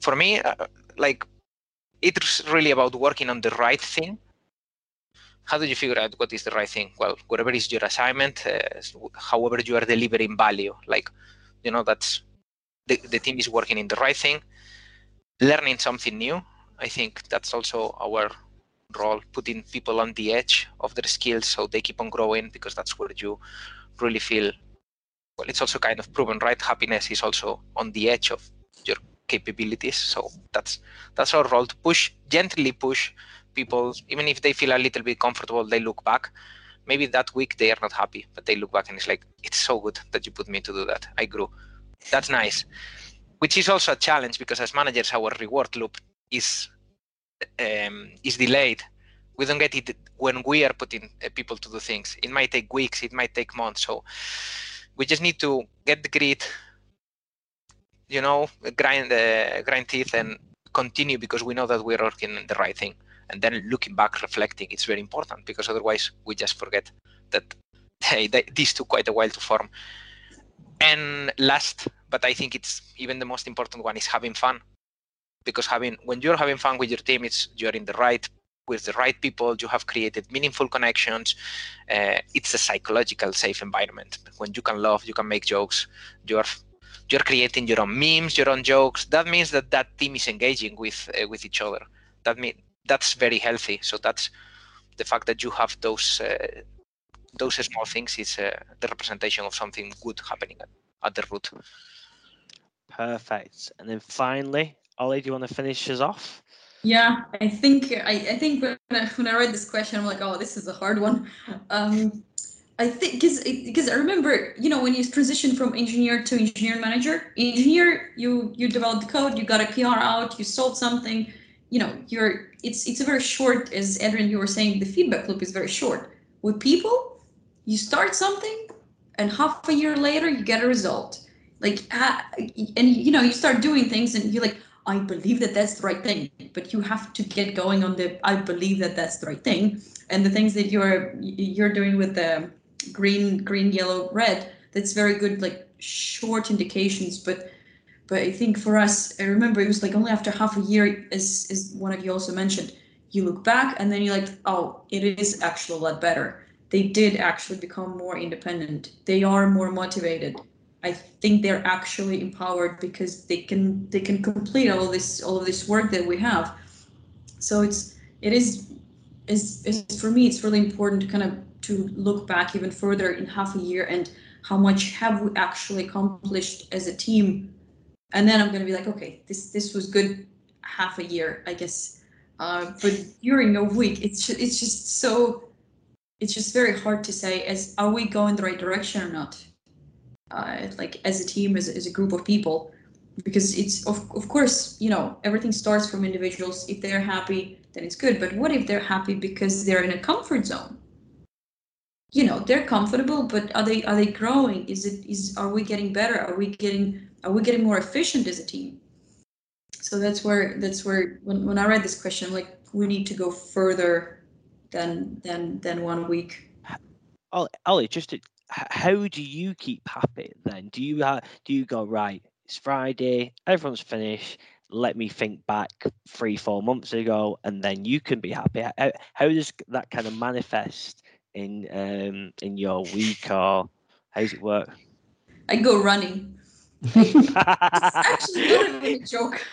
for me uh, like it's really about working on the right thing. How do you figure out what is the right thing? Well whatever is your assignment uh, however you are delivering value like you know that's the, the team is working in the right thing learning something new i think that's also our role putting people on the edge of their skills so they keep on growing because that's where you really feel well it's also kind of proven right? Happiness is also on the edge of your capabilities. So that's that's our role to push gently push people. Even if they feel a little bit comfortable they look back. Maybe that week they are not happy but they look back and it's like it's so good that you put me to do that. I grew. That's nice. Which is also a challenge because as managers our reward loop is um, is delayed. We don't get it when we are putting uh, people to do things. It might take weeks it might take months so we just need to get the grit you know grind uh, grind teeth and continue because we know that we're working the right thing. And then looking back reflecting it's very important because otherwise we just forget that hey they, these took quite a while to form. And last but i think it's even the most important one is having fun because having when you're having fun with your team it's you're in the right with the right people you have created meaningful connections uh, it's a psychological safe environment. When you can love you can make jokes you're you're creating your own memes your own jokes. That means that that team is engaging with uh, with each other. That mean that's very healthy. So that's the fact that you have those uh, those small things is uh, the representation of something good happening at, at the root. Perfect. And then finally ollie do you want to finish us off yeah, I think I, I think when I, when I read this question, I'm like, oh, this is a hard one. Um, I think because because I remember, you know, when you transition from engineer to engineer manager, engineer, you you develop the code, you got a PR out, you sold something, you know, you're it's it's a very short, as Adrian you were saying, the feedback loop is very short. With people, you start something, and half a year later you get a result. Like, uh, and you know, you start doing things, and you're like, I believe that that's the right thing, but you have to get going on the I believe that that's the right thing. And the things that you're you're doing with the green, green, yellow, red, that's very good, like short indications. But but I think for us, I remember it was like only after half a year, as as one of you also mentioned, you look back and then you're like, oh, it is actually a lot better. They did actually become more independent. They are more motivated I think they're actually empowered because they can they can complete all this all of this work that we have. So it's it is is, is for me it's really important to kind of to look back even further in half a year and how much have we actually accomplished as a team. And then i'm going to be like okay this this was good half a year i guess. Uh, but during a week it's it's just so it's just very hard to say as are we going the right direction or not uh, like as a team, as, as a group of people, because it's of, of course you know everything starts from individuals. If they're happy, then it's good. But what if they're happy because they're in a comfort zone? You know, they're comfortable, but are they are they growing? Is it is are we getting better? Are we getting are we getting more efficient as a team? So that's where that's where when, when I read this question, I'm like, we need to go further than than than one week. Ollie, just to how do you keep happy then? Do you have, do you go right? It's Friday, everyone's finished. Let me think back three, four months ago, and then you can be happy. How, how does that kind of manifest in um, in your week, or how does it work? I go running. it's actually not even a joke.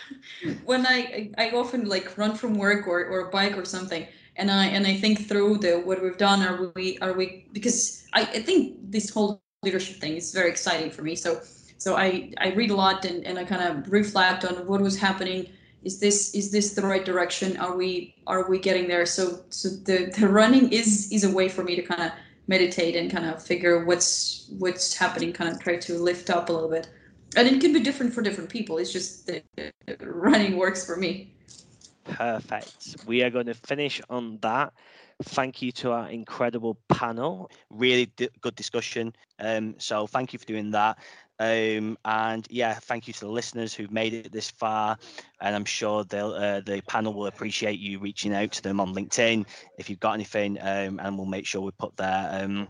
When I, I often like run from work or, or bike or something, and I and I think through the what we've done. Are we are we because I, I think this whole leadership thing is very exciting for me. So so I I read a lot and, and I kind of reflect on what was happening. Is this is this the right direction? Are we are we getting there? So so the, the running is is a way for me to kind of meditate and kind of figure what's what's happening. Kind of try to lift up a little bit. And it can be different for different people. It's just running works for me. Perfect. We are going to finish on that. Thank you to our incredible panel. Really d- good discussion. Um, so thank you for doing that. Um, and yeah, thank you to the listeners who've made it this far. And I'm sure they'll, uh, the panel will appreciate you reaching out to them on LinkedIn if you've got anything. Um, and we'll make sure we put their um,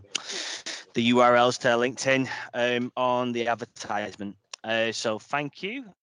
the URLs to LinkedIn um, on the advertisement. Uh, so thank you